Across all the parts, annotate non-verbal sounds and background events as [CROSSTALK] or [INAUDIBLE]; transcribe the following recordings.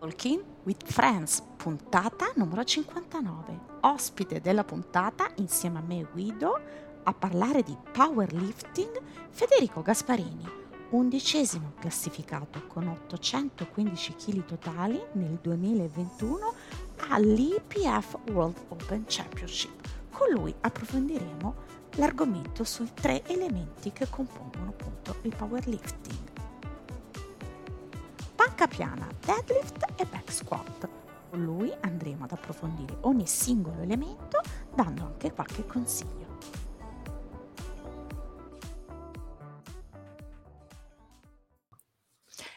Talking with Friends, puntata numero 59. Ospite della puntata, insieme a me Guido, a parlare di powerlifting, Federico Gasparini, undicesimo classificato con 815 kg totali nel 2021 all'EPF World Open Championship. Con lui approfondiremo l'argomento sui tre elementi che compongono appunto il powerlifting panca piana, deadlift e back squat. Con lui andremo ad approfondire ogni singolo elemento dando anche qualche consiglio.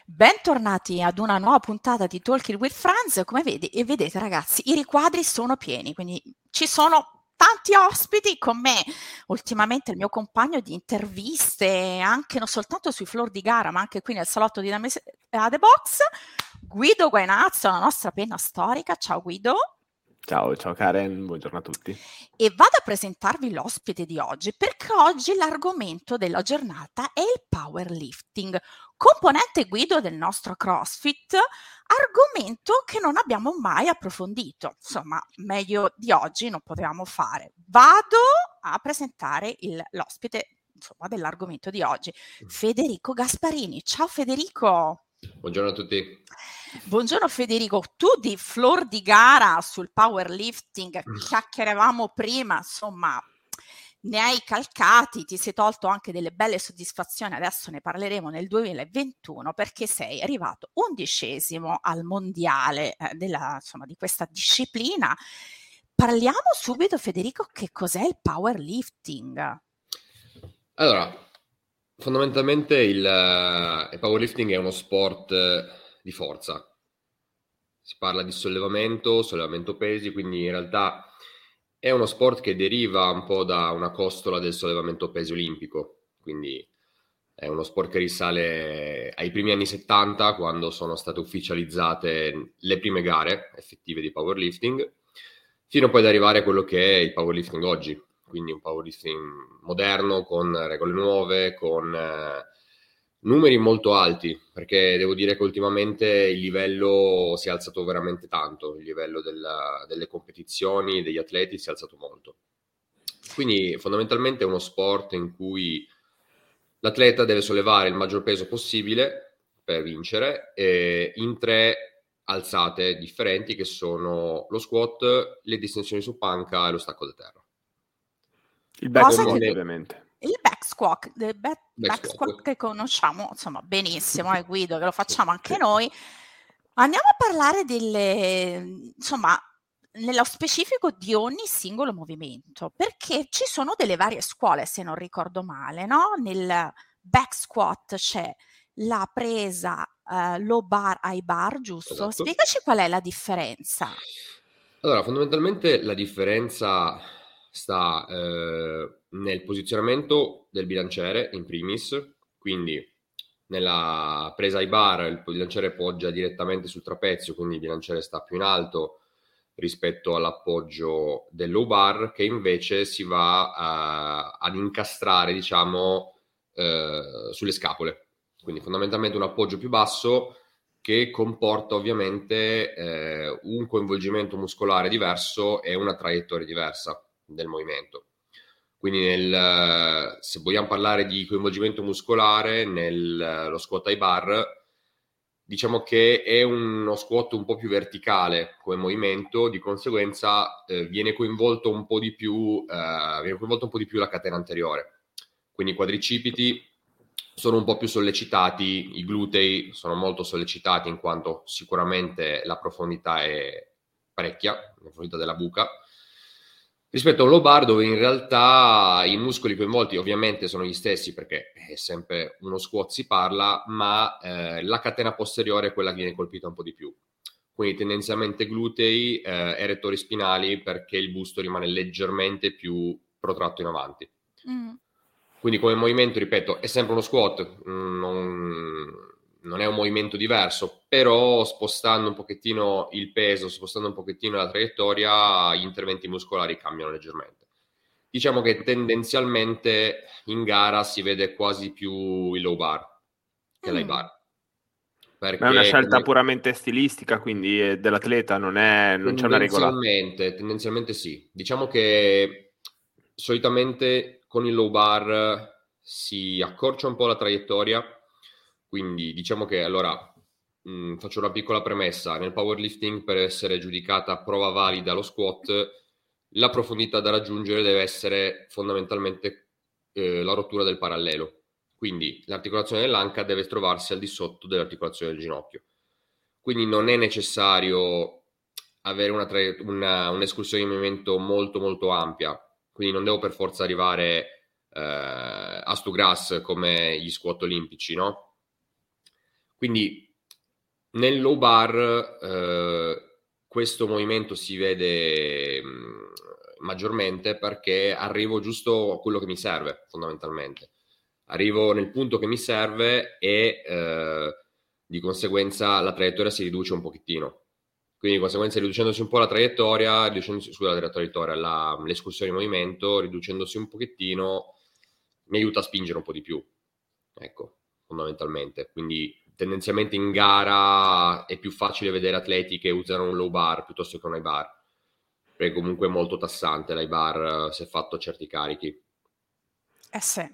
Bentornati ad una nuova puntata di Talking with Friends. Come vedi, e vedete ragazzi, i riquadri sono pieni, quindi ci sono tanti ospiti con me. Ultimamente il mio compagno di interviste, anche non soltanto sui floor di gara, ma anche qui nel salotto di Dames a The Box, Guido Guainazzo, la nostra penna storica. Ciao Guido. Ciao, ciao Karen, buongiorno a tutti. E vado a presentarvi l'ospite di oggi perché oggi l'argomento della giornata è il powerlifting, componente guido del nostro CrossFit, argomento che non abbiamo mai approfondito. Insomma, meglio di oggi non potevamo fare. Vado a presentare il, l'ospite insomma, dell'argomento di oggi, mm. Federico Gasparini. Ciao Federico. Buongiorno a tutti. Buongiorno Federico, tu di floor di gara sul powerlifting mm. chiacchieravamo prima, insomma, ne hai calcati, ti sei tolto anche delle belle soddisfazioni, adesso ne parleremo nel 2021 perché sei arrivato undicesimo al mondiale eh, della, insomma, di questa disciplina. Parliamo subito Federico che cos'è il powerlifting? Allora, fondamentalmente il, il powerlifting è uno sport eh, di forza. Si parla di sollevamento, sollevamento pesi, quindi in realtà è uno sport che deriva un po' da una costola del sollevamento pesi olimpico, quindi è uno sport che risale ai primi anni 70 quando sono state ufficializzate le prime gare effettive di powerlifting, fino poi ad arrivare a quello che è il powerlifting oggi, quindi un powerlifting moderno con regole nuove, con eh, numeri molto alti, perché devo dire che ultimamente il livello si è alzato veramente tanto, il livello della, delle competizioni, degli atleti si è alzato molto. Quindi fondamentalmente è uno sport in cui l'atleta deve sollevare il maggior peso possibile per vincere eh, in tre alzate differenti che sono lo squat, le distensioni su panca e lo stacco da terra. Il back che... ovviamente il back squat, il back, back squat che conosciamo insomma benissimo, eh, Guido, che lo facciamo anche noi. Andiamo a parlare delle, insomma, nello specifico di ogni singolo movimento, perché ci sono delle varie scuole, se non ricordo male, no? Nel back squat c'è la presa uh, low bar high bar, giusto? Esatto. Spiegaci qual è la differenza. Allora, fondamentalmente la differenza sta eh, nel posizionamento del bilanciere in primis, quindi nella presa ai bar il bilanciere poggia direttamente sul trapezio, quindi il bilanciere sta più in alto rispetto all'appoggio del low bar che invece si va a, ad incastrare diciamo eh, sulle scapole quindi fondamentalmente un appoggio più basso che comporta ovviamente eh, un coinvolgimento muscolare diverso e una traiettoria diversa del movimento. Quindi nel, se vogliamo parlare di coinvolgimento muscolare nello squat ai bar, diciamo che è uno squat un po' più verticale come movimento, di conseguenza eh, viene, coinvolto un po' di più, eh, viene coinvolto un po' di più la catena anteriore. Quindi i quadricipiti sono un po' più sollecitati, i glutei sono molto sollecitati in quanto sicuramente la profondità è parecchia, la profondità della buca, rispetto a un low bar dove in realtà i muscoli coinvolti ovviamente sono gli stessi perché è sempre uno squat si parla, ma eh, la catena posteriore è quella che viene colpita un po' di più. Quindi tendenzialmente glutei eh, e rettori spinali perché il busto rimane leggermente più protratto in avanti. Mm. Quindi come movimento, ripeto, è sempre uno squat, mm, non, non è un movimento diverso, però spostando un pochettino il peso, spostando un pochettino la traiettoria, gli interventi muscolari cambiano leggermente. Diciamo che tendenzialmente in gara si vede quasi più il low bar che mm. l'high bar. Perché, Ma è una scelta come... puramente stilistica, quindi dell'atleta, non, è, non c'è una regola. Tendenzialmente, tendenzialmente sì. Diciamo che solitamente con il low bar si accorcia un po' la traiettoria, quindi diciamo che allora mh, faccio una piccola premessa, nel powerlifting per essere giudicata prova valida lo squat, la profondità da raggiungere deve essere fondamentalmente eh, la rottura del parallelo quindi l'articolazione dell'anca deve trovarsi al di sotto dell'articolazione del ginocchio. Quindi non è necessario avere una tra- una, un'escursione di movimento molto molto ampia, quindi non devo per forza arrivare eh, a stu grass come gli squat olimpici, no? Quindi nel low bar eh, questo movimento si vede mm, maggiormente perché arrivo giusto a quello che mi serve fondamentalmente arrivo nel punto che mi serve e eh, di conseguenza la traiettoria si riduce un pochettino. Quindi di conseguenza riducendosi un po' la traiettoria, scusa, la traiettoria, la, l'escursione di movimento, riducendosi un pochettino, mi aiuta a spingere un po' di più. Ecco, fondamentalmente. Quindi tendenzialmente in gara è più facile vedere atleti che usano un low bar piuttosto che un high bar, perché comunque è molto tassante l'high bar eh, se fatto a certi carichi. Eh sì,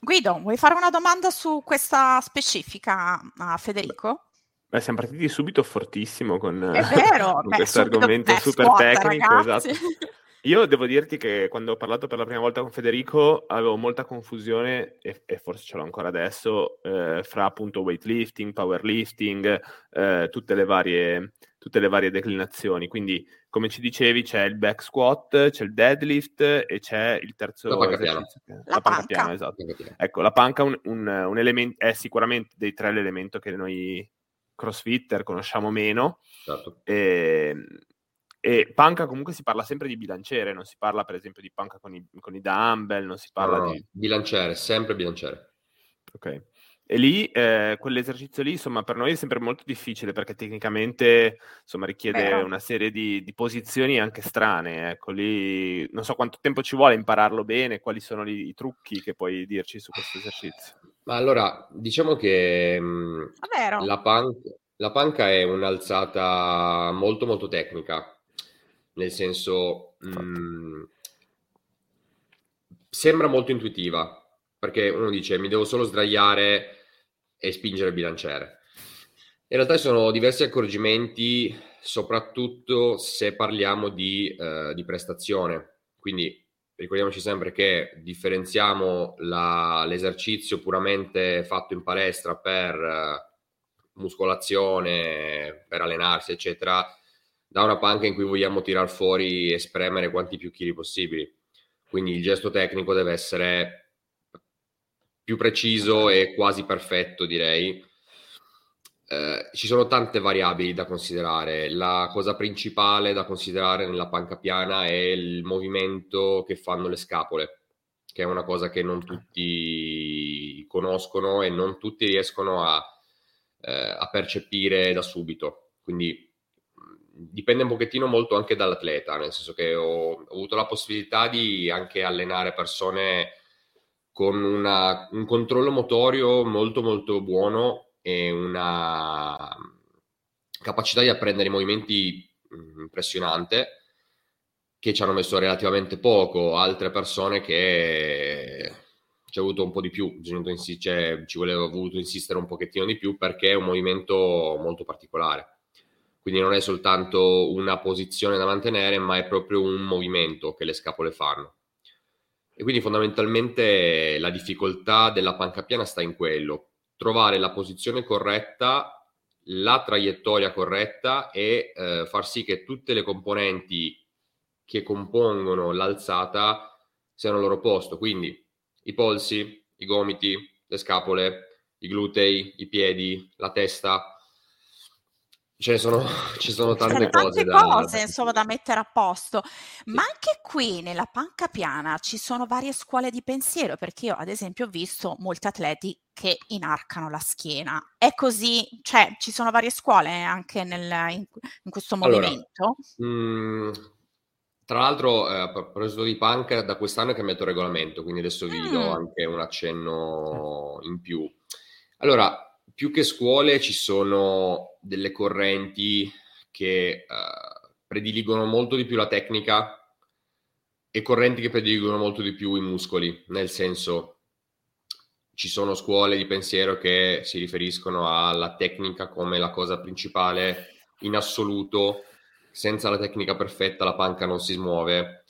Guido, vuoi fare una domanda su questa specifica a Federico? Beh, siamo partiti subito fortissimo con, vero, [LAUGHS] con beh, questo argomento super squat, tecnico. Esatto. [LAUGHS] Io devo dirti che quando ho parlato per la prima volta con Federico avevo molta confusione, e, e forse ce l'ho ancora adesso, eh, fra appunto weightlifting, powerlifting, eh, tutte, le varie, tutte le varie declinazioni. Quindi, come ci dicevi, c'è il back squat, c'è il deadlift e c'è il terzo la panca piana. La, la panca piana, esatto. Ecco, la panca un, un, un elemento, è sicuramente dei tre l'elemento che noi crossfitter conosciamo meno. Certo. E, e panca comunque si parla sempre di bilanciere, non si parla per esempio di panca con i, con i dumbbell, non si parla no, di... Bilanciere, sempre bilanciere. Ok. E lì, eh, quell'esercizio lì, insomma, per noi è sempre molto difficile perché tecnicamente, insomma, richiede Beh. una serie di, di, posizioni anche strane. Ecco, lì non so quanto tempo ci vuole impararlo bene, quali sono i, i trucchi che puoi dirci su questo esercizio. Ma allora, diciamo che mh, la, panca, la panca è un'alzata molto molto tecnica, nel senso mh, mm, sembra molto intuitiva perché uno dice mi devo solo sdraiare e spingere il bilanciere. In realtà ci sono diversi accorgimenti, soprattutto se parliamo di, eh, di prestazione. Quindi ricordiamoci sempre che differenziamo la, l'esercizio puramente fatto in palestra per eh, muscolazione, per allenarsi, eccetera, da una panca in cui vogliamo tirar fuori e spremere quanti più chili possibili. Quindi il gesto tecnico deve essere più preciso e quasi perfetto, direi. Eh, ci sono tante variabili da considerare. La cosa principale da considerare nella panca piana è il movimento che fanno le scapole, che è una cosa che non tutti conoscono e non tutti riescono a, eh, a percepire da subito. Quindi dipende un pochettino molto anche dall'atleta, nel senso che ho, ho avuto la possibilità di anche allenare persone con una, un controllo motorio molto molto buono e una capacità di apprendere i movimenti mm, impressionante che ci hanno messo relativamente poco, altre persone che ci ha avuto un po' di più, cioè, ci volevo voluto insistere un pochettino di più perché è un movimento molto particolare quindi non è soltanto una posizione da mantenere, ma è proprio un movimento che le scapole fanno. E quindi fondamentalmente la difficoltà della panca piana sta in quello, trovare la posizione corretta, la traiettoria corretta e eh, far sì che tutte le componenti che compongono l'alzata siano al loro posto, quindi i polsi, i gomiti, le scapole, i glutei, i piedi, la testa, Ce ne sono, [LAUGHS] ci sono tante, tante cose, cose da... insomma, da mettere a posto, ma anche qui nella panca piana ci sono varie scuole di pensiero, perché io ad esempio ho visto molti atleti che inarcano la schiena. È così, cioè ci sono varie scuole anche nel, in, in, questo movimento? Allora, mh, tra l'altro, eh, a proposito di panca, da quest'anno è cambiato il regolamento, quindi adesso vi do mm. anche un accenno in più. Allora, più che scuole ci sono delle correnti che uh, prediligono molto di più la tecnica e correnti che prediligono molto di più i muscoli, nel senso ci sono scuole di pensiero che si riferiscono alla tecnica come la cosa principale in assoluto, senza la tecnica perfetta la panca non si smuove,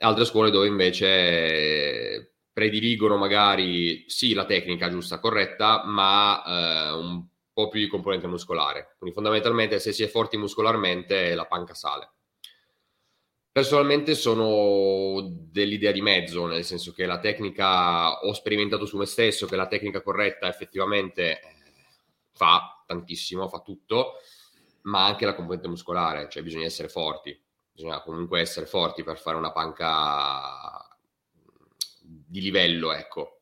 altre scuole dove invece prediligono magari sì la tecnica giusta, corretta, ma eh, un po' più di componente muscolare. Quindi fondamentalmente se si è forti muscolarmente la panca sale. Personalmente sono dell'idea di mezzo, nel senso che la tecnica, ho sperimentato su me stesso che la tecnica corretta effettivamente eh, fa tantissimo, fa tutto, ma anche la componente muscolare, cioè bisogna essere forti, bisogna comunque essere forti per fare una panca di livello, ecco.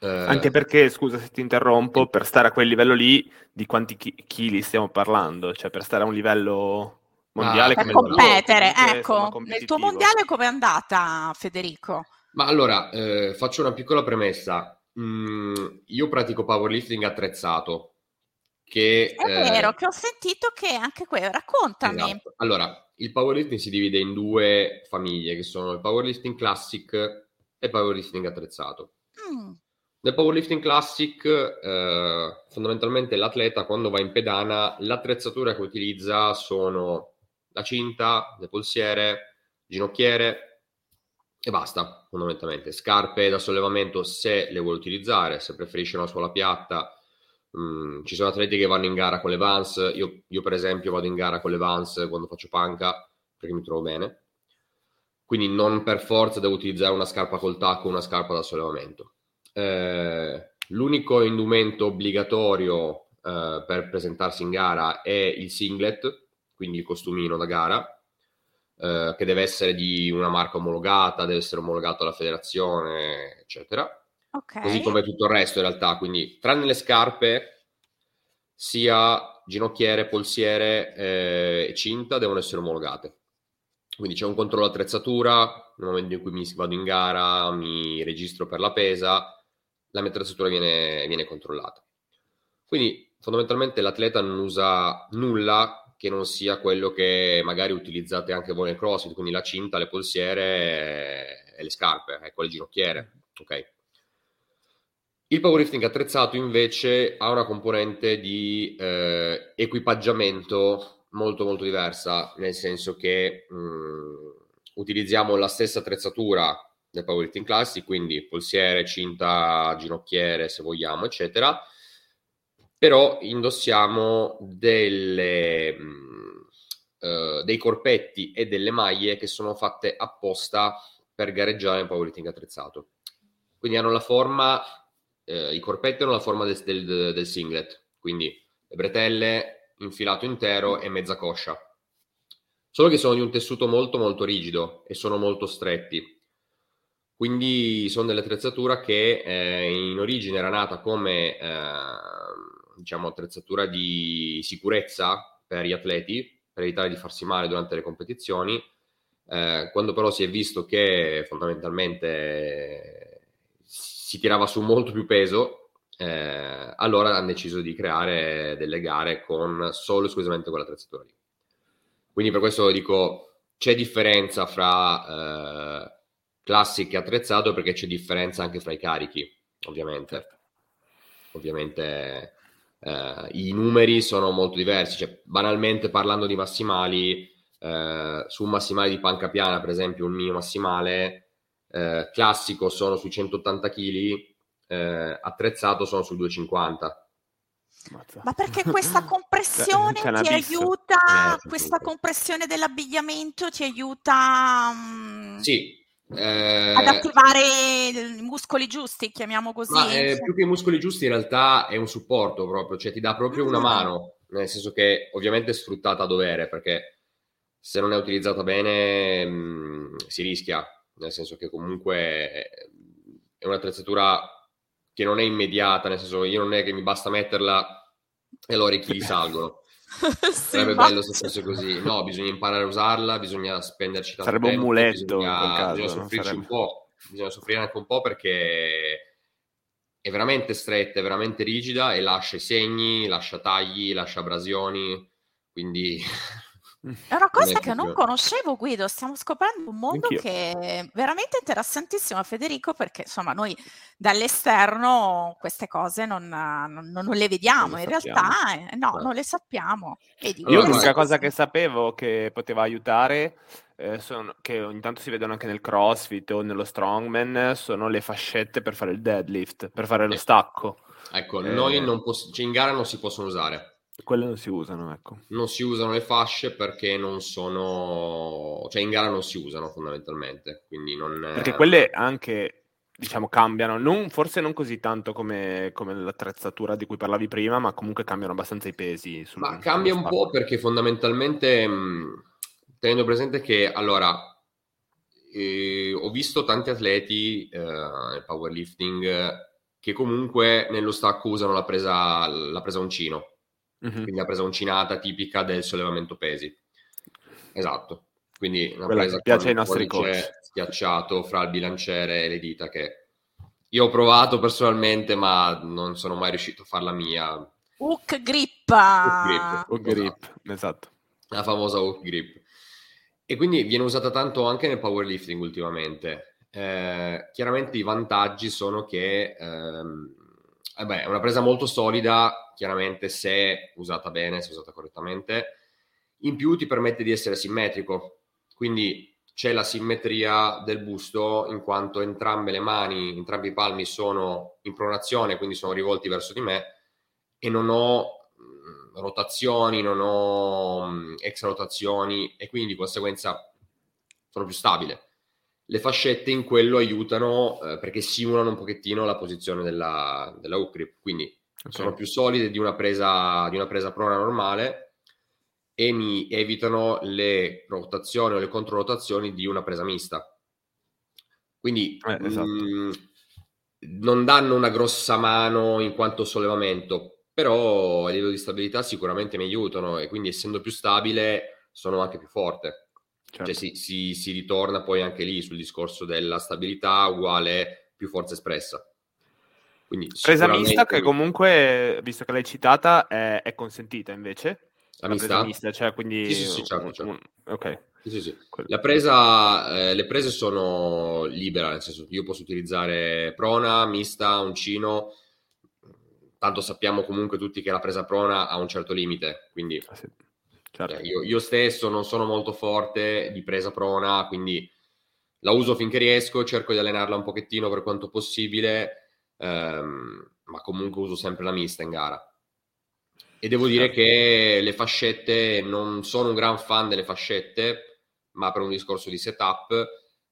Eh, anche perché, scusa se ti interrompo, per stare a quel livello lì, di quanti chili stiamo parlando? Cioè per stare a un livello mondiale ah, per competere, ecco. Nel tuo mondiale come è andata, Federico? Ma allora, eh, faccio una piccola premessa. Mm, io pratico powerlifting attrezzato. Che, è eh, vero, che ho sentito che anche quello, raccontami. Esatto. Allora, il powerlifting si divide in due famiglie, che sono il powerlifting classic e powerlifting attrezzato. Mm. Nel powerlifting classic, eh, fondamentalmente l'atleta quando va in pedana, l'attrezzatura che utilizza sono la cinta, le polsiere, ginocchiere e basta, fondamentalmente. Scarpe da sollevamento se le vuole utilizzare, se preferisce una suola piatta. Mm, ci sono atleti che vanno in gara con le Vans, io, io, per esempio vado in gara con le Vans quando faccio panca perché mi trovo bene. Quindi non per forza devo utilizzare una scarpa col tacco o una scarpa da sollevamento. Eh, l'unico indumento obbligatorio eh, per presentarsi in gara è il singlet, quindi il costumino da gara, eh, che deve essere di una marca omologata, deve essere omologato alla federazione, eccetera. Okay. Così come tutto il resto in realtà, quindi tranne le scarpe, sia ginocchiere, polsiere eh, e cinta devono essere omologate. Quindi c'è un controllo attrezzatura, nel momento in cui mi vado in gara, mi registro per la pesa, la mia attrezzatura viene, viene controllata. Quindi fondamentalmente l'atleta non usa nulla che non sia quello che magari utilizzate anche voi nel CrossFit, quindi la cinta, le polsiere e le scarpe, ecco le ginocchiere, ok? Il powerlifting attrezzato invece ha una componente di eh, equipaggiamento molto molto diversa, nel senso che mh, utilizziamo la stessa attrezzatura del powerlifting classic, quindi polsiere, cinta, ginocchiere se vogliamo, eccetera, però indossiamo delle, mh, uh, dei corpetti e delle maglie che sono fatte apposta per gareggiare nel powerlifting attrezzato. Quindi hanno la forma, eh, i corpetti hanno la forma del, del, del, singlet, quindi le bretelle, infilato intero e mezza coscia. Solo che sono di un tessuto molto molto rigido e sono molto stretti. Quindi sono delle attrezzature che eh, in origine era nata come eh, diciamo, attrezzatura di sicurezza per gli atleti, per evitare di farsi male durante le competizioni. Eh, quando però si è visto che fondamentalmente si tirava su molto più peso, eh, allora hanno deciso di creare delle gare con solo e esclusivamente quell'attrezzatura lì. Quindi per questo dico, c'è differenza fra eh, classic e attrezzato perché c'è differenza anche fra i carichi, ovviamente. Ovviamente eh, i numeri sono molto diversi. Cioè, banalmente parlando di massimali, eh, su un massimale di panca piana, per esempio, un mio massimale eh, classico sono sui 180 kg, eh, attrezzato sono sui 250. Ma perché questa [LAUGHS] compressione ti aiuta, eh, questa compressione dell'abbigliamento ti aiuta... Um... Sì, eh, ad attivare i muscoli giusti, chiamiamo così. Ma, eh, più che i muscoli giusti, in realtà è un supporto proprio, cioè ti dà proprio una mm. mano, nel senso che ovviamente è sfruttata a dovere, perché se non è utilizzata bene mh, mm, si rischia, nel senso che comunque è un'attrezzatura che non è immediata, nel senso io non è che mi basta metterla e allora i chili salgono. [LAUGHS] Sarebbe bello se fosse così. No, bisogna imparare a usarla, bisogna spenderci tanto Sarebbe tempo. un muletto. Bisogna, caso, bisogna soffrirci sarebbe... un po'. Bisogna soffrire anche un po' perché è veramente stretta, è veramente rigida e lascia i segni, lascia tagli, lascia abrasioni, quindi È una cosa che non conoscevo, Guido. Stiamo scoprendo un mondo Anch'io. che è veramente interessantissimo, Federico, perché insomma noi dall'esterno queste cose non, non, non le vediamo. In realtà, eh, no, non le sappiamo. Vedi, Io l'unica cosa che sapevo che poteva aiutare, eh, sono, che ogni tanto si vedono anche nel CrossFit o nello Strongman, sono le fascette per fare il deadlift, per fare lo eh. stacco. Ecco, eh, noi non poss- cioè in gara non si possono usare. Quelle non si usano, ecco. Non si usano le fasce perché non sono... cioè in gara non si usano fondamentalmente, quindi non... Perché quelle anche, diciamo, cambiano, non, forse non così tanto come, come, l'attrezzatura di cui parlavi prima, ma comunque cambiano abbastanza i pesi. Sul, ma cambia un po' perché fondamentalmente, mh, tenendo presente che, allora, eh, ho visto tanti atleti eh, nel powerlifting che comunque nello stacco usano la presa, la presa uncino mm-hmm. quindi la presa uncinata tipica del sollevamento pesi. Esatto, quindi una Quella presa che piace ai nostri coach. schiacciato fra il bilanciere e le dita che io ho provato personalmente ma non sono mai riuscito a farla mia. Hook grip! Hook grip, hook grip. Esatto. esatto. La famosa hook grip. E quindi viene usata tanto anche nel powerlifting ultimamente. Eh, chiaramente i vantaggi sono che ehm, vabbè, è una presa molto solida chiaramente se usata bene, se usata correttamente. In più ti permette di essere simmetrico, quindi c'è la simmetria del busto in quanto entrambe le mani, entrambi i palmi sono in pronazione, quindi sono rivolti verso di me e non ho mh, rotazioni, non ho mh, extra rotazioni e quindi di conseguenza sono più stabile. Le fascette in quello aiutano eh, perché simulano un pochettino la posizione della, della hook grip, quindi okay. sono più solide di una, presa, di una presa prona normale e mi evitano le rotazioni o le controrotazioni di una presa mista. Quindi eh, esatto. mh, mm, non danno una grossa mano in quanto sollevamento, però a livello di stabilità sicuramente mi aiutano e quindi essendo più stabile sono anche più forte. Cioè, certo. Cioè si, si, si ritorna poi anche lì sul discorso della stabilità uguale più forza espressa. Quindi presa mista che comunque, visto che l'hai citata, è, è consentita invece. La, la mista? mista? cioè quindi... Sì, sì, sì certo, certo. Ok. Sì, sì, La presa, eh, le prese sono libere, nel senso che io posso utilizzare prona, mista, uncino, tanto sappiamo comunque tutti che la presa prona ha un certo limite, quindi ah. Certo. eh, io, io, stesso non sono molto forte di presa prona, quindi la uso finché riesco, cerco di allenarla un pochettino per quanto possibile, ehm, ma comunque uso sempre la mista in gara. E devo dire certo. che le fascette, non sono un gran fan delle fascette, ma per un discorso di setup,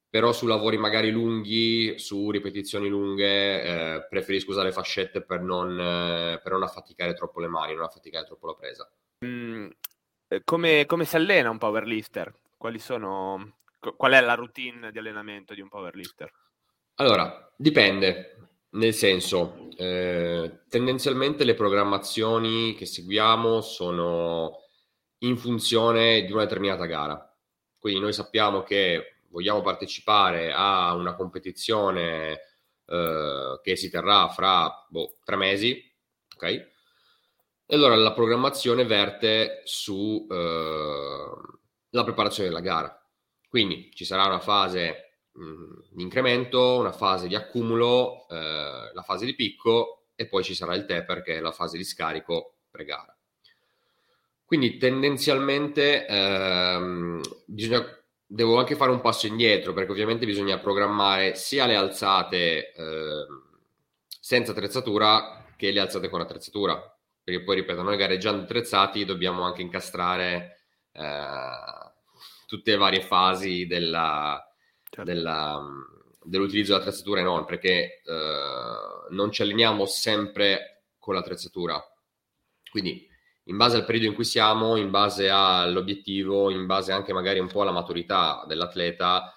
però su lavori magari lunghi, su ripetizioni lunghe, eh, preferisco usare fascette per non, eh, per non affaticare troppo le mani, non affaticare troppo la presa. Mm, come, come si allena un powerlifter? Quali sono, qual è la routine di allenamento di un powerlifter? Allora, dipende. Nel senso, eh, tendenzialmente le programmazioni che seguiamo sono in funzione di una determinata gara. Quindi noi sappiamo che vogliamo partecipare a una competizione eh, che si terrà fra boh, tre mesi, ok? E allora la programmazione verte sulla eh, preparazione della gara. Quindi ci sarà una fase di incremento, una fase di accumulo, eh, la fase di picco e poi ci sarà il taper che è la fase di scarico pre-gara. Quindi tendenzialmente ehm, bisogna, devo anche fare un passo indietro perché ovviamente bisogna programmare sia le alzate eh, senza attrezzatura che le alzate con attrezzatura. Perché poi, ripeto, noi gareggiando attrezzati dobbiamo anche incastrare eh, tutte le varie fasi della, certo. della, dell'utilizzo dell'attrezzatura e non, perché eh, non ci alleniamo sempre con l'attrezzatura. Quindi in base al periodo in cui siamo, in base all'obiettivo, in base anche magari un po' alla maturità dell'atleta,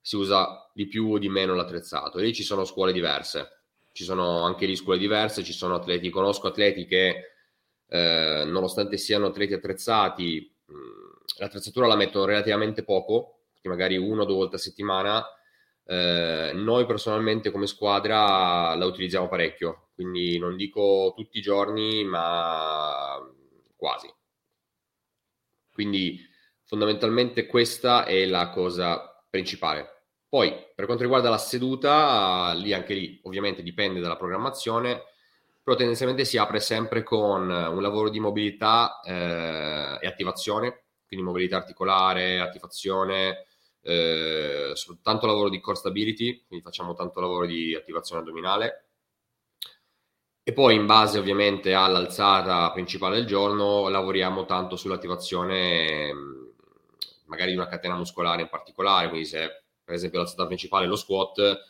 si usa di più o di meno l'attrezzato. E lì ci sono scuole diverse. Ci sono anche lì scuole diverse, ci sono atleti, conosco atleti che eh, nonostante siano atleti attrezzati, mh, l'attrezzatura la mettono relativamente poco, magari una o due volte a settimana, Eh, noi personalmente come squadra la utilizziamo parecchio, quindi non dico tutti i giorni, ma quasi. Quindi fondamentalmente questa è la cosa principale. Poi, per quanto riguarda la seduta, lì anche lì ovviamente dipende dalla programmazione, però tendenzialmente si apre sempre con un lavoro di mobilità eh, e attivazione, quindi mobilità articolare, attivazione, eh, tanto lavoro di core stability, quindi facciamo tanto lavoro di attivazione addominale. E poi in base ovviamente all'alzata principale del giorno lavoriamo tanto sull'attivazione magari di una catena muscolare in particolare, quindi se per esempio l'alzata principale lo squat,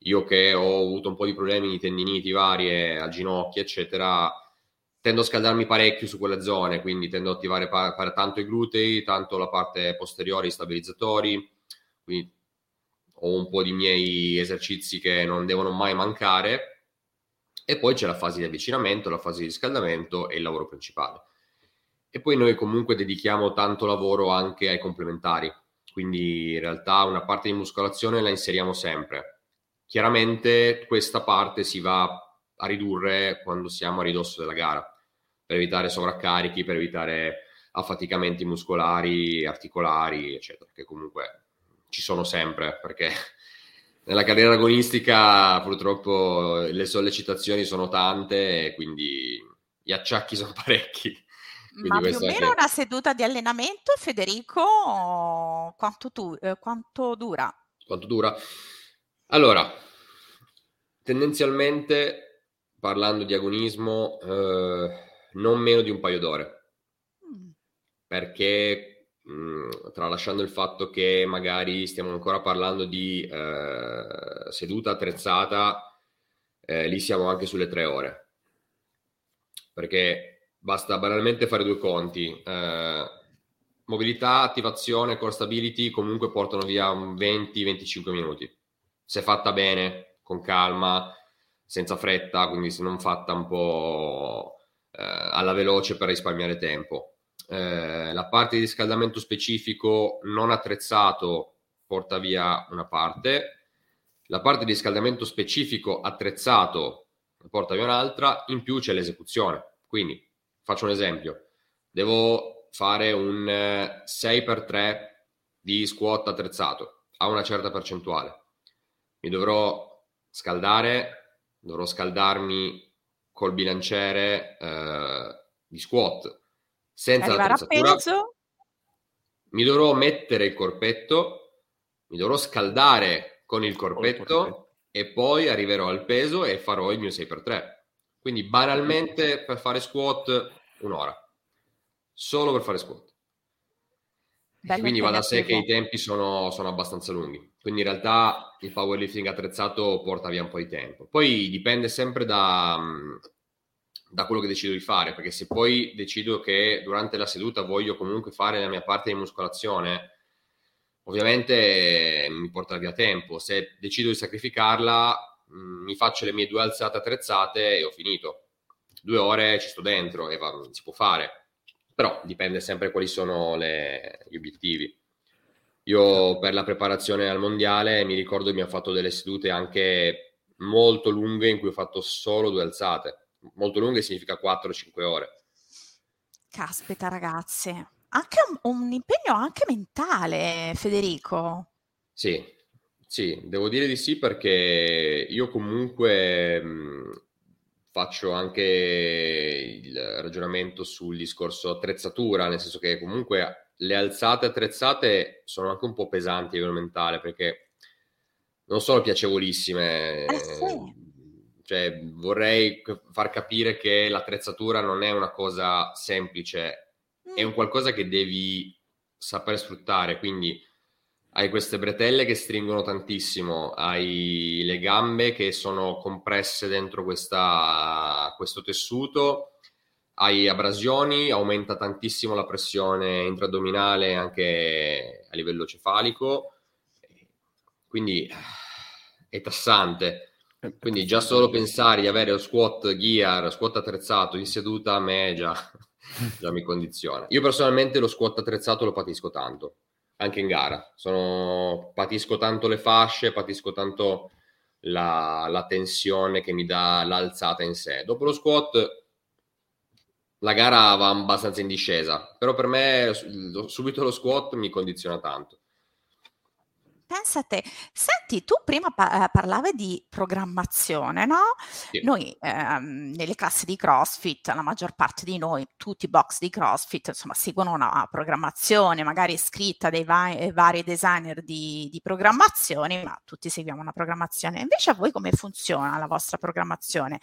io che ho avuto un po' di problemi di tendiniti varie al ginocchio, eccetera, tendo a scaldarmi parecchio su quelle zone, quindi tendo ad attivare pa- pa- tanto i glutei, tanto la parte posteriore, i stabilizzatori, quindi ho un po' di miei esercizi che non devono mai mancare e poi c'è la fase di avvicinamento, la fase di riscaldamento e il lavoro principale. E poi noi comunque dedichiamo tanto lavoro anche ai complementari, quindi in realtà una parte di muscolazione la inseriamo sempre. Chiaramente questa parte si va a ridurre quando siamo a ridosso della gara, per evitare sovraccarichi, per evitare affaticamenti muscolari, articolari, eccetera, che comunque ci sono sempre, perché [LAUGHS] nella carriera agonistica purtroppo le sollecitazioni sono tante e quindi gli acciacchi [LAUGHS] sono parecchi. Ma più o meno anche... una seduta di allenamento, Federico, quanto, tu, eh, quanto dura? Quanto dura? Allora, tendenzialmente, parlando di agonismo, eh, non meno di un paio d'ore. Mm. Perché, mh, mm, tralasciando il fatto che magari stiamo ancora parlando di eh, seduta attrezzata, eh, lì siamo anche sulle tre ore. Perché Basta banalmente fare due conti. Eh, mobilità, attivazione, core stability comunque portano via 20-25 minuti. Se fatta bene, con calma, senza fretta, quindi se non fatta un po' eh, alla veloce per risparmiare tempo. Eh, la parte di riscaldamento specifico non attrezzato porta via una parte, la parte di riscaldamento specifico attrezzato porta via un'altra, in più c'è l'esecuzione. Quindi faccio un esempio, devo fare un 6x3 eh, di squat attrezzato a una certa percentuale. Mi dovrò scaldare, dovrò scaldarmi col bilanciere eh, di squat senza Arrivare l'attrezzatura. Mi dovrò mettere il corpetto, mi dovrò scaldare con il corpetto e poi arriverò al peso e farò il mio 6x3. Quindi banalmente per fare squat un'ora, solo per fare squat. Bello Quindi va da sé che i tempi sono, sono, abbastanza lunghi. Quindi in realtà il powerlifting attrezzato porta via un po' di tempo. Poi dipende sempre da, da quello che decido di fare, perché se poi decido che durante la seduta voglio comunque fare la mia parte di muscolazione, ovviamente mi porta via tempo. Se decido di sacrificarla, mi faccio le mie due alzate attrezzate e ho finito. Due ore ci sto dentro e va, si può fare, però dipende sempre quali sono le, gli obiettivi. Io per la preparazione al mondiale mi ricordo che mi ha fatto delle sedute anche molto lunghe in cui ho fatto solo due alzate. Molto lunghe significa 4-5 ore. Caspita ragazzi, anche un, un impegno anche mentale, Federico. Sì, sì, devo dire di sì perché io comunque mh, faccio anche il ragionamento sul discorso attrezzatura, nel senso che comunque le alzate attrezzate sono anche un po' pesanti a livello mentale perché non sono piacevolissime. Eh sì. Cioè, vorrei far capire che l'attrezzatura non è una cosa semplice, mm. è un qualcosa che devi saper sfruttare, quindi hai queste bretelle che stringono tantissimo, hai le gambe che sono compresse dentro questa, questo tessuto, hai abrasioni, aumenta tantissimo la pressione intradominale anche a livello cefalico, quindi è tassante. Quindi già solo pensare di avere lo squat gear, squat attrezzato in seduta a me già, [LAUGHS] già mi condiziona. Io personalmente lo squat attrezzato lo patisco tanto anche in gara. Sono, patisco tanto le fasce, patisco tanto la, la tensione che mi dà l'alzata in sé. Dopo lo squat la gara va abbastanza in discesa, però per me subito lo squat mi condiziona tanto. Pensa a te. Senti, tu prima pa- eh, parlavi di programmazione, no? Sì. Noi ehm, nelle classi di CrossFit, la maggior parte di noi, tutti i box di CrossFit, insomma, seguono una programmazione, magari scritta dai va- eh, vari designer di, di programmazione, ma tutti seguiamo una programmazione. Invece a voi come funziona la vostra programmazione?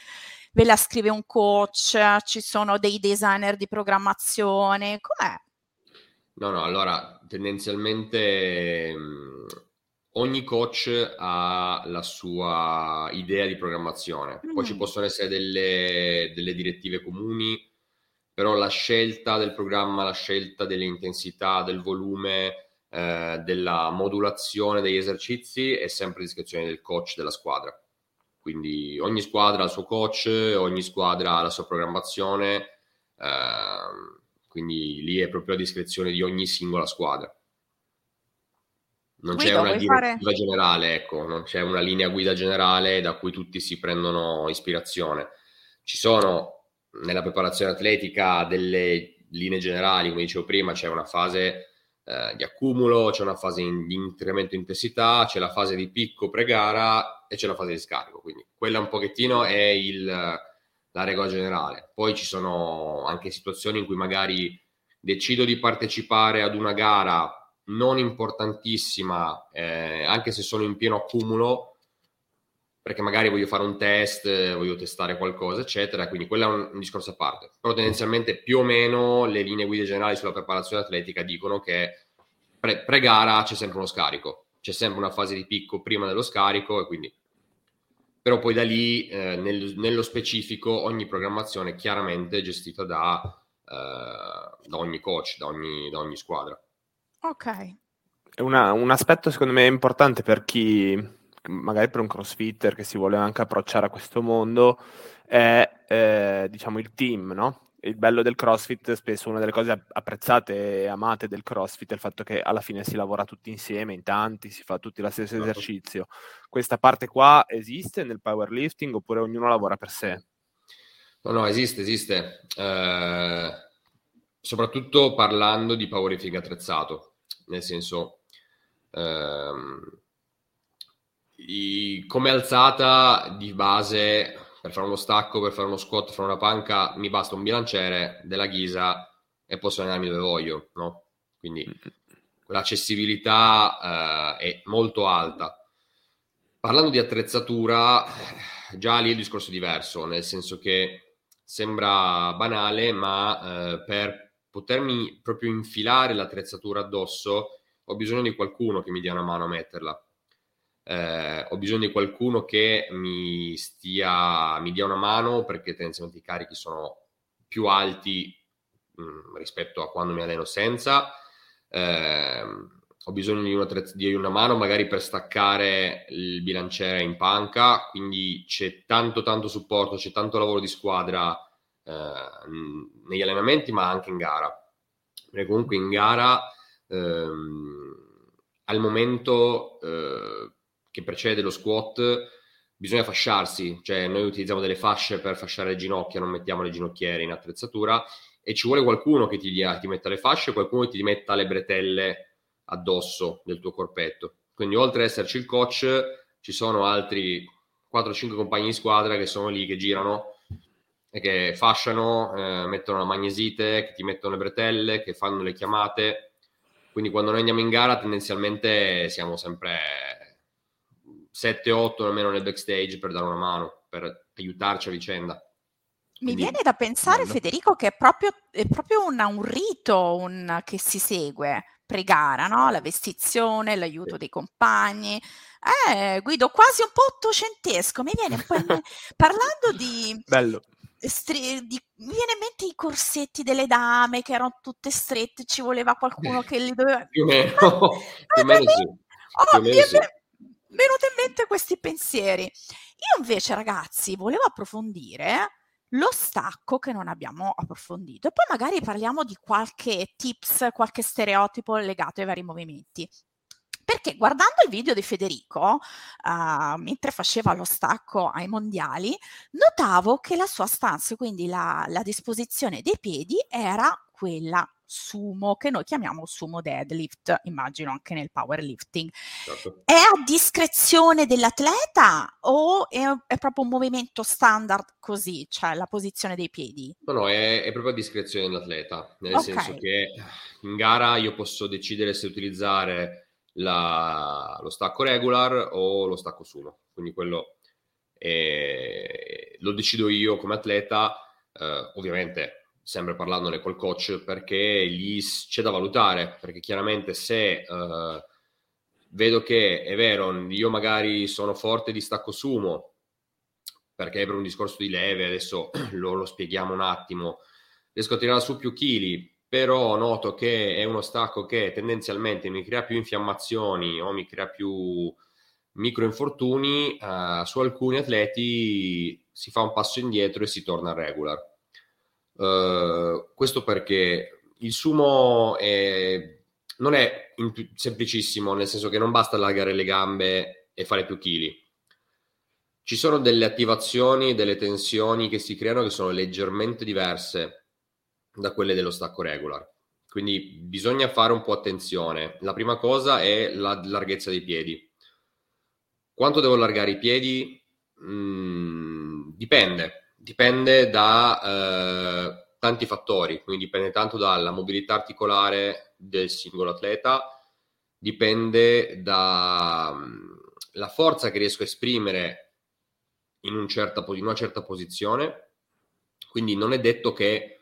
Ve la scrive un coach? Ci sono dei designer di programmazione? Com'è? No, no, allora tendenzialmente ogni coach ha la sua idea di programmazione, mm. poi ci mm. possono essere delle, delle, direttive comuni, però la scelta del programma, la scelta delle intensità, del volume, eh, della modulazione degli esercizi è sempre a discrezione del coach della squadra. Quindi ogni squadra ha il suo coach, ogni squadra ha la sua programmazione, eh, quindi lì è proprio a discrezione di ogni singola squadra. Non Guido, c'è una direttiva fare... generale, ecco, non c'è una linea guida generale da cui tutti si prendono ispirazione. Ci sono nella preparazione atletica delle linee generali, come dicevo prima, c'è una fase eh, di accumulo, c'è una fase in, di incremento intensità, c'è la fase di picco pre-gara e c'è la fase di scarico. Quindi quella un pochettino è il, la regola generale. Poi ci sono anche situazioni in cui magari decido di partecipare ad una gara non importantissima, eh, anche se sono in pieno accumulo, perché magari voglio fare un test, voglio testare qualcosa, eccetera, quindi quello è un, un, discorso a parte. Però tendenzialmente più o meno le linee guida generali sulla preparazione atletica dicono che pre, pre-gara c'è sempre uno scarico, c'è sempre una fase di picco prima dello scarico e quindi... Però poi da lì, eh, nel, nello specifico, ogni programmazione è chiaramente gestita da, eh, da ogni coach, da ogni, da ogni squadra. Ok. Una, un aspetto secondo me importante per chi, magari per un crossfitter che si vuole anche approcciare a questo mondo, è eh, diciamo il team, no? Il bello del CrossFit, spesso una delle cose apprezzate e amate del CrossFit è il fatto che alla fine si lavora tutti insieme, in tanti, si fa tutti lo stesso certo. esercizio. Questa parte qua esiste nel powerlifting oppure ognuno lavora per sé? No, no, esiste, esiste. Eh, soprattutto parlando di powerlifting attrezzato nel senso ehm, i, come alzata di base per fare uno stacco, per fare uno squat, fare una panca, mi basta un bilanciere della ghisa e posso allenarmi dove voglio, no? Quindi l'accessibilità eh, è molto alta. Parlando di attrezzatura, già lì il discorso è diverso, nel senso che sembra banale, ma eh, per potermi proprio infilare l'attrezzatura addosso, ho bisogno di qualcuno che mi dia una mano a metterla. Eh, ho bisogno di qualcuno che mi stia, mi dia una mano perché tendenzialmente i carichi sono più alti mh, mm, rispetto a quando mi alleno senza. Eh, ho bisogno di una, di una, mano magari per staccare il bilanciere in panca, quindi c'è tanto tanto supporto, c'è tanto lavoro di squadra negli allenamenti ma anche in gara. Perché comunque in gara ehm, al momento eh, che precede lo squat bisogna fasciarsi, cioè noi utilizziamo delle fasce per fasciare le ginocchia, non mettiamo le ginocchiere in attrezzatura e ci vuole qualcuno che ti, ti metta le fasce, qualcuno che ti metta le bretelle addosso del tuo corpetto. Quindi oltre ad esserci il coach, ci sono altri 4-5 compagni di squadra che sono lì, che girano che fasciano, eh, mettono la magnesite, che ti mettono le bretelle, che fanno le chiamate. Quindi quando noi andiamo in gara tendenzialmente siamo sempre 7-8 almeno nel backstage per dare una mano, per aiutarci a vicenda. Mi viene da pensare, bello. Federico, che è proprio, è proprio una, un rito un, che si segue pre-gara, no? la vestizione, l'aiuto dei compagni. Eh, Guido, quasi un po' ottocentesco, mi viene un po' in... [LAUGHS] parlando di... Bello stri- di- mi viene in mente i corsetti delle dame che erano tutte strette, ci voleva qualcuno che li doveva... più o meno, [LAUGHS] più o meno sì. Oh, mi è venuto in mente questi pensieri. Io invece, ragazzi, volevo approfondire lo stacco che non abbiamo approfondito e poi magari parliamo di qualche tips, qualche stereotipo legato ai vari movimenti. Perché guardando il video di Federico, uh, mentre faceva lo stacco ai mondiali, notavo che la sua stance, quindi la, la disposizione dei piedi, era quella sumo, che noi chiamiamo sumo deadlift, immagino anche nel powerlifting. Certo. È a discrezione dell'atleta o è, è, proprio un movimento standard così, cioè la posizione dei piedi? No, no, è, è proprio a discrezione dell'atleta, nel okay. senso che in gara io posso decidere se utilizzare la, lo stacco regular o lo stacco sumo, quindi quello è, lo decido io come atleta, eh, ovviamente sempre parlandone col coach, perché lì c'è da valutare, perché chiaramente se uh, vedo che è vero, io magari sono forte di stacco sumo, perché per un discorso di leve, adesso [CLEARS THROAT] lo, lo spieghiamo un attimo, riesco a tirare su più chili, però noto che è uno stacco che tendenzialmente mi crea più infiammazioni o mi crea più microinfortuni, uh, su alcuni atleti si fa un passo indietro e si torna regular Uh, questo perché il sumo è, non è semplicissimo, nel senso che non basta allargare le gambe e fare più chili. Ci sono delle attivazioni, delle tensioni che si creano che sono leggermente diverse da quelle dello stacco regular. Quindi bisogna fare un po' attenzione. La prima cosa è la larghezza dei piedi. Quanto devo allargare i piedi? Mm, dipende dipende da eh, tanti fattori, quindi dipende tanto dalla mobilità articolare del singolo atleta, dipende dalla mm, forza che riesco a esprimere in, un certa, in una certa posizione, quindi non è detto che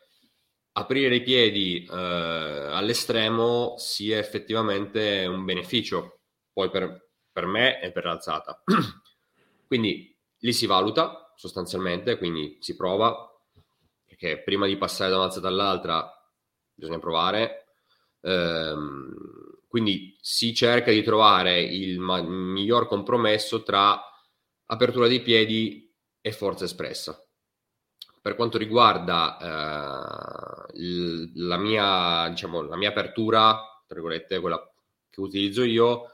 aprire i piedi eh, all'estremo sia effettivamente un beneficio, poi per, per me e per l'alzata. [CLEARS THROAT] quindi lì si valuta, sostanzialmente, quindi si prova, perché prima di passare da un'alzata all'altra bisogna provare. Ehm, quindi si cerca di trovare il ma- miglior compromesso tra apertura dei piedi e forza espressa. Per quanto riguarda eh, la, mia, diciamo, la mia apertura, tra virgolette, quella che utilizzo io,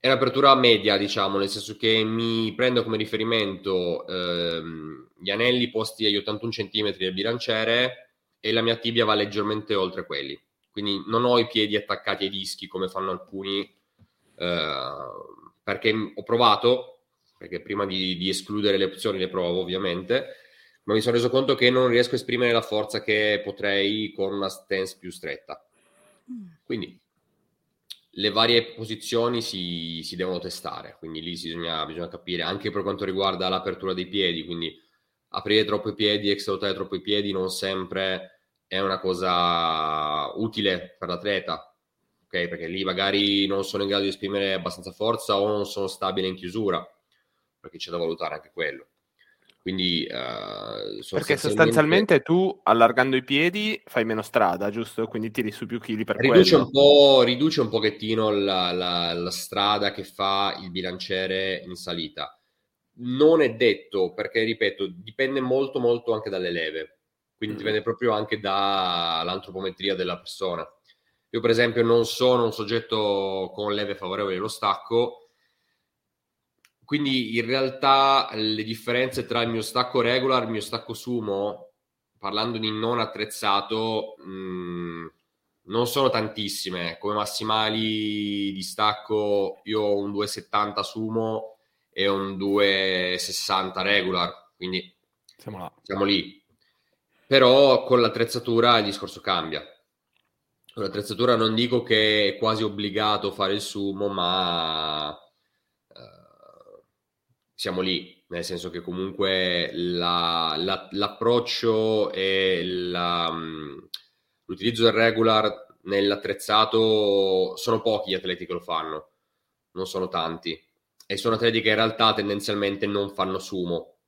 è un'apertura media, diciamo, nel senso che mi prendo come riferimento ehm, gli anelli posti agli 81 cm del bilanciere e la mia tibia va leggermente oltre quelli. Quindi non ho i piedi attaccati ai dischi come fanno alcuni, eh, perché ho provato, perché prima di, di, escludere le opzioni le provo ovviamente, ma mi sono reso conto che non riesco a esprimere la forza che potrei con una stance più stretta. Mm. Quindi le varie posizioni si, si devono testare, quindi lì bisogna, bisogna, capire anche per quanto riguarda l'apertura dei piedi, quindi aprire troppo i piedi, extrautare troppo i piedi non sempre è una cosa utile per l'atleta, ok? Perché lì magari non sono in grado di esprimere abbastanza forza o non sono stabile in chiusura, perché c'è da valutare anche quello. Quindi, uh, Perché sostanzialmente tu allargando i piedi fai meno strada, giusto? Quindi tiri su più chili per riduce quello. Un po', riduce un pochettino la, la, la, strada che fa il bilanciere in salita. Non è detto, perché ripeto, dipende molto molto anche dalle leve. Quindi mm. dipende proprio anche dall'antropometria della persona. Io per esempio non sono un soggetto con leve favorevoli allo stacco, quindi in realtà le differenze tra il mio stacco regular e il mio stacco sumo, parlando di non attrezzato, mh, mm, non sono tantissime. Come massimali di stacco io ho un 2,70 sumo e un 2,60 regular, quindi siamo, là. siamo lì. Però con l'attrezzatura il discorso cambia. Con l'attrezzatura non dico che è quasi obbligato fare il sumo, ma siamo lì, nel senso che comunque la, la, l'approccio e la, mm, l'utilizzo del regular nell'attrezzato sono pochi gli atleti che lo fanno, non sono tanti. E sono atleti che in realtà tendenzialmente non fanno sumo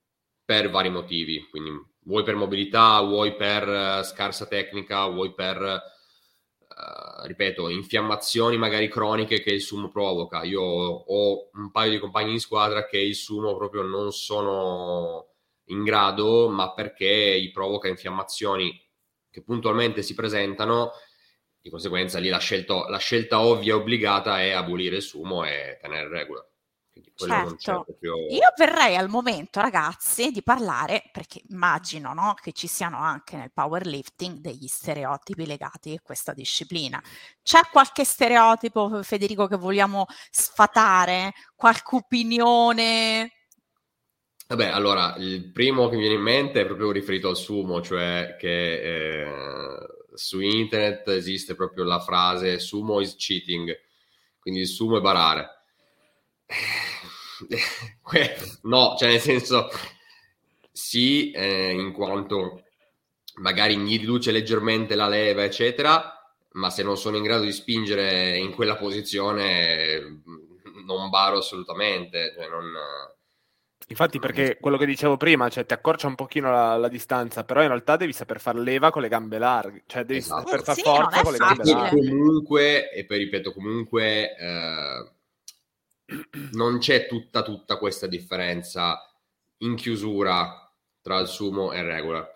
per vari motivi, quindi vuoi per mobilità, vuoi per uh, scarsa tecnica, vuoi per Uh, ripeto, infiammazioni magari croniche che il sumo provoca. Io ho un paio di compagni di squadra che il sumo proprio non sono in grado, ma perché gli provoca infiammazioni che puntualmente si presentano. Di conseguenza, lì la scelta, la scelta ovvia e obbligata è abolire il sumo e tenere regola. Certo. Proprio... Io verrei al momento, ragazzi, di parlare, perché immagino no, che ci siano anche nel powerlifting degli stereotipi legati a questa disciplina. C'è qualche stereotipo, Federico, che vogliamo sfatare? Qualche opinione? Vabbè, allora, il primo che mi viene in mente è proprio riferito al sumo, cioè che eh, su internet esiste proprio la frase sumo is cheating, quindi il sumo è barare [LAUGHS] no, cioè nel senso sì, eh, in quanto magari mi riduce leggermente la leva, eccetera, ma se non sono in grado di spingere in quella posizione non baro assolutamente. Cioè non, Infatti, perché quello che dicevo prima, cioè ti accorcia un pochino la, la, distanza, però in realtà devi saper far leva con le gambe larghe, cioè devi esatto. saper far sì, forza con le gambe larghe. Comunque, e poi ripeto, comunque eh, non c'è tutta, tutta questa differenza in chiusura tra il sumo e il regular.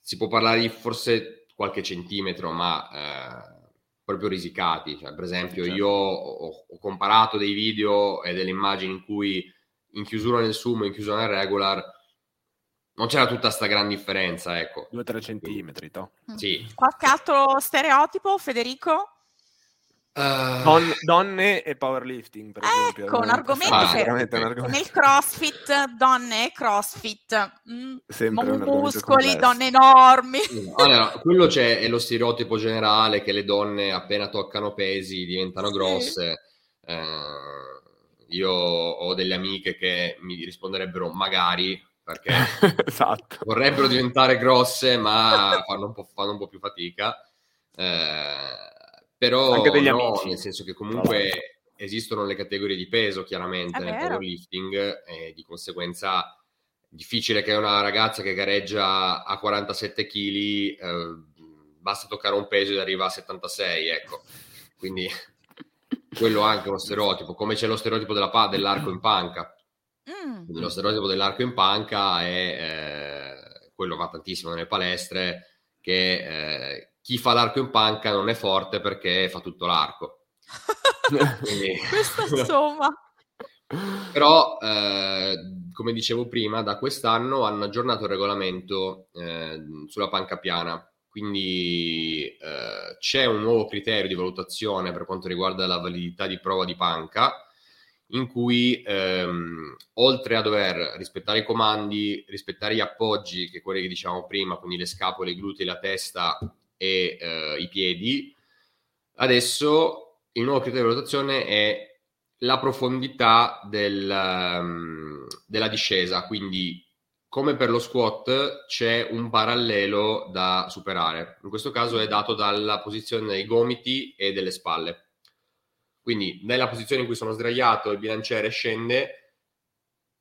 Si può parlare di forse qualche centimetro, ma eh, proprio risicati. Cioè, per esempio, certo. io ho, ho, comparato dei video e delle immagini in cui in chiusura nel sumo e in chiusura nel regular non c'era tutta questa gran differenza, ecco. 2-3 centimetri, to. Sì. Qualche altro stereotipo, Federico? Uh... Don, donne e powerlifting, per ecco, esempio. un argomento ah, che un argomento. nel crossfit, donne e crossfit, mm, muscoli, donne enormi. Allora, quello c'è, è lo stereotipo generale che le donne appena toccano pesi diventano grosse. Sì. Eh, io ho delle amiche che mi risponderebbero magari, perché [LAUGHS] esatto. vorrebbero diventare grosse, ma fanno un po', fanno un po più fatica. Eh, però Anche degli no, amici. nel senso che comunque esistono le categorie di peso chiaramente nel powerlifting e di conseguenza è difficile che una ragazza che gareggia a 47 kg eh, basta toccare un peso ed arriva a 76, ecco. Quindi quello è anche uno stereotipo, come c'è lo stereotipo della, dell'arco in panca. Mm. lo stereotipo dell'arco in panca è eh, quello va tantissimo nelle palestre che eh, chi fa l'arco in panca non è forte perché fa tutto l'arco. [LAUGHS] Quindi... Questo insomma. [LAUGHS] Però, eh, come dicevo prima, da quest'anno hanno aggiornato il regolamento eh, sulla panca piana. Quindi eh, c'è un nuovo criterio di valutazione per quanto riguarda la validità di prova di panca, in cui ehm, oltre a dover rispettare i comandi, rispettare gli appoggi, che quelli che dicevamo prima, quindi le scapole, i glutei, la testa e eh, i piedi. Adesso il nuovo criterio di valutazione è la profondità del, um, della discesa, quindi come per lo squat c'è un parallelo da superare. In questo caso è dato dalla posizione dei gomiti e delle spalle. Quindi nella posizione in cui sono sdraiato il bilanciere scende,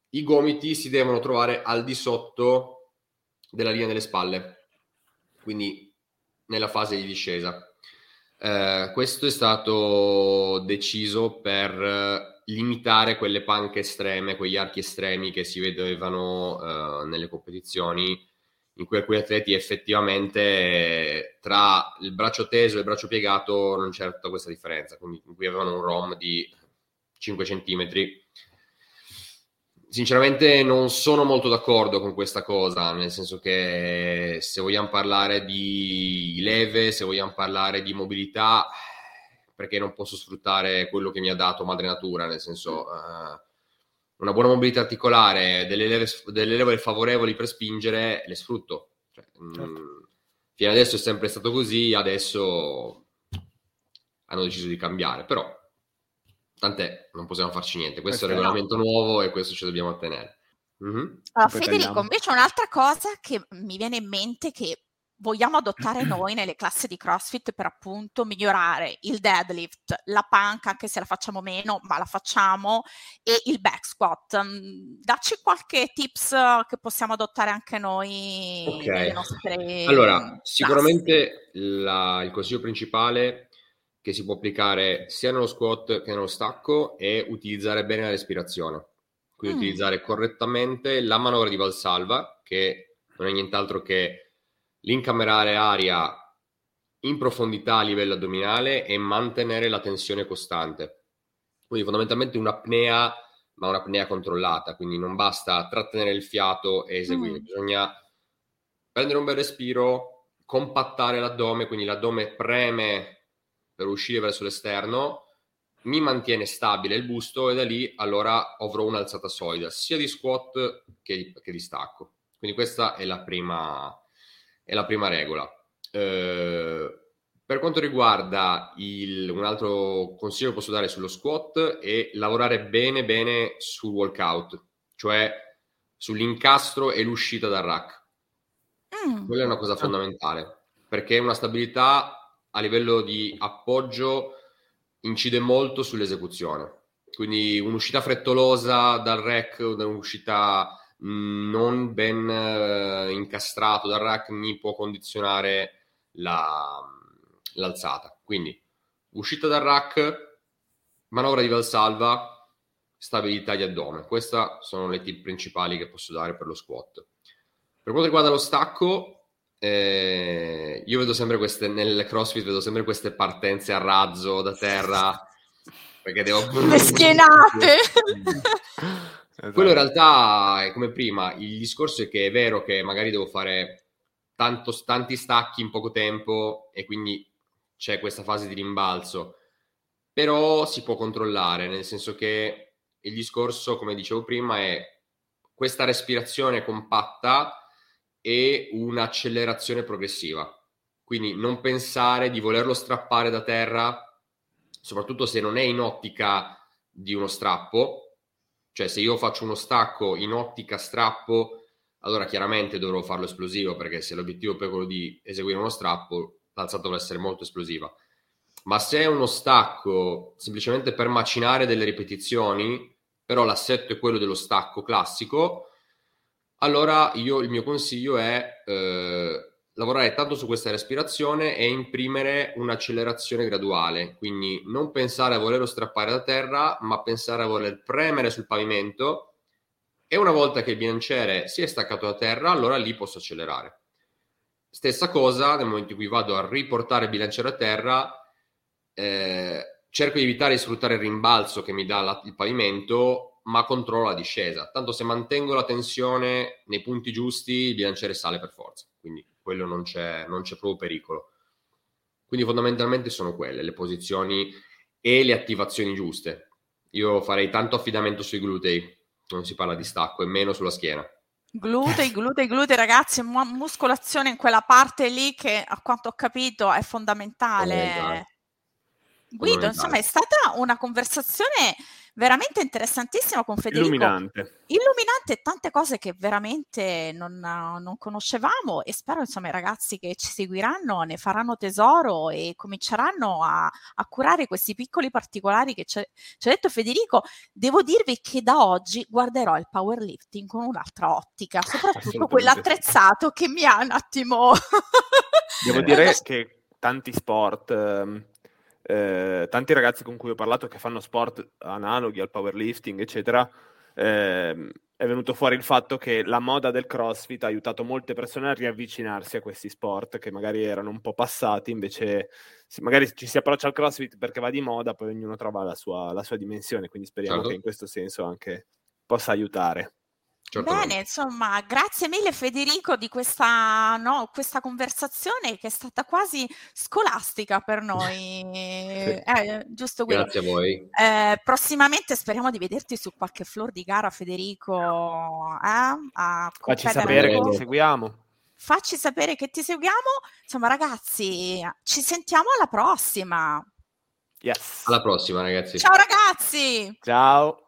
i gomiti si devono trovare al di sotto della linea delle spalle. Quindi nella fase di discesa. Eh, questo è stato deciso per eh, limitare quelle panche estreme, quegli archi estremi che si vedevano eh, nelle competizioni, in cui alcuni atleti effettivamente tra il braccio teso e il braccio piegato non c'era tutta questa differenza, quindi in avevano un ROM di 5 centimetri Sinceramente non sono molto d'accordo con questa cosa, nel senso che se vogliamo parlare di leve, se vogliamo parlare di mobilità, perché non posso sfruttare quello che mi ha dato madre natura, nel senso uh, una buona mobilità articolare, delle leve, delle leve favorevoli per spingere, le sfrutto. Cioè, mm, certo. mh, fino adesso è sempre stato così, adesso hanno deciso di cambiare, però tant'è, non possiamo farci niente. Questo è il regolamento nuovo e questo ci dobbiamo ottenere. Mm-hmm. Uh, Federico, invece un'altra cosa che mi viene in mente che vogliamo adottare noi nelle classi di CrossFit per appunto migliorare il deadlift, la panca, anche se la facciamo meno, ma la facciamo, e il back squat. Mm, dacci qualche tips che possiamo adottare anche noi okay. nelle nostre Allora, sicuramente la, il consiglio principale che si può applicare sia nello squat che nello stacco è utilizzare bene la respirazione. Quindi mm. utilizzare correttamente la manovra di valsalva, che non è nient'altro che l'incamerare aria in profondità a livello addominale e mantenere la tensione costante. Quindi fondamentalmente un'apnea, ma un'apnea controllata, quindi non basta trattenere il fiato e eseguire, mm. bisogna prendere un bel respiro, compattare l'addome, quindi l'addome preme per uscire verso l'esterno, mi mantiene stabile il busto e da lì allora avrò un'alzata solida, sia di squat che di, che di stacco. Quindi questa è la prima, è la prima regola. Eh, per quanto riguarda il, un altro consiglio che posso dare sullo squat è lavorare bene bene sul walkout, cioè sull'incastro e l'uscita dal rack. Mm. Quella è una cosa fondamentale, perché una stabilità a livello di appoggio incide molto sull'esecuzione. Quindi un'uscita frettolosa dal rack, un'uscita mm, non ben uh, incastrato dal rack mi può condizionare la, l'alzata. Quindi uscita dal rack, manovra di valsalva, stabilità di addome. Queste sono le tip principali che posso dare per lo squat. Per quanto riguarda lo stacco, eh, io vedo sempre queste, nel CrossFit vedo sempre queste partenze a razzo da terra, perché devo... Le schienate! Esatto. Quello in realtà è come prima, il discorso è che è vero che magari devo fare tanto, tanti stacchi in poco tempo e quindi c'è questa fase di rimbalzo, però si può controllare, nel senso che il discorso, come dicevo prima, è questa respirazione compatta e un'accelerazione progressiva. Quindi non pensare di volerlo strappare da terra, soprattutto se non è in ottica di uno strappo, cioè se io faccio uno stacco in ottica strappo, allora chiaramente dovrò farlo esplosivo perché se l'obiettivo è quello di eseguire uno strappo, l'alzata dovrà essere molto esplosiva. Ma se è uno stacco semplicemente per macinare delle ripetizioni, però l'assetto è quello dello stacco classico, allora io il mio consiglio è eh, lavorare tanto su questa respirazione e imprimere un'accelerazione graduale, quindi non pensare a volerlo strappare da terra, ma pensare a voler premere sul pavimento e una volta che il bilanciere si è staccato da terra, allora lì posso accelerare. Stessa cosa nel momento in cui vado a riportare il bilanciere a terra, eh, cerco di evitare di sfruttare il rimbalzo che mi dà la, il pavimento, ma controllo la discesa. Tanto se mantengo la tensione nei punti giusti, il bilanciere sale per forza. Quindi quello non c'è, non c'è proprio pericolo. Quindi fondamentalmente sono quelle le posizioni e le attivazioni giuste. Io farei tanto affidamento sui glutei, non si parla di stacco, e meno sulla schiena. Glutei, [LAUGHS] glutei, glutei, ragazzi, mu- muscolazione in quella parte lì che a quanto ho capito è fondamentale. Guido, insomma, è stata una conversazione veramente interessantissima con Federico. Illuminante. Illuminante, tante cose che veramente non, non, conoscevamo e spero insomma i ragazzi che ci seguiranno ne faranno tesoro e cominceranno a, a curare questi piccoli particolari che ci ha detto Federico. Devo dirvi che da oggi guarderò il powerlifting con un'altra ottica, [LAUGHS] soprattutto quell'attrezzato che mi ha un attimo... Devo dire [LAUGHS] che tanti sport... Ehm eh, tanti ragazzi con cui ho parlato che fanno sport analoghi al powerlifting, eccetera, eh, è venuto fuori il fatto che la moda del CrossFit ha aiutato molte persone a riavvicinarsi a questi sport che magari erano un po' passati, invece magari ci si approccia al CrossFit perché va di moda, poi ognuno trova la sua, la sua dimensione, quindi speriamo certo. che in questo senso anche possa aiutare. Bene, insomma, grazie mille Federico di questa, no, questa conversazione che è stata quasi scolastica per noi. [LAUGHS] eh, giusto quello. Grazie a voi. Eh, prossimamente speriamo di vederti su qualche floor di gara, Federico. Eh? Facci sapere che ti seguiamo. Facci sapere che ti seguiamo. Insomma, ragazzi, ci sentiamo alla prossima. Yes. Alla prossima, ragazzi. Ciao ragazzi. Ciao.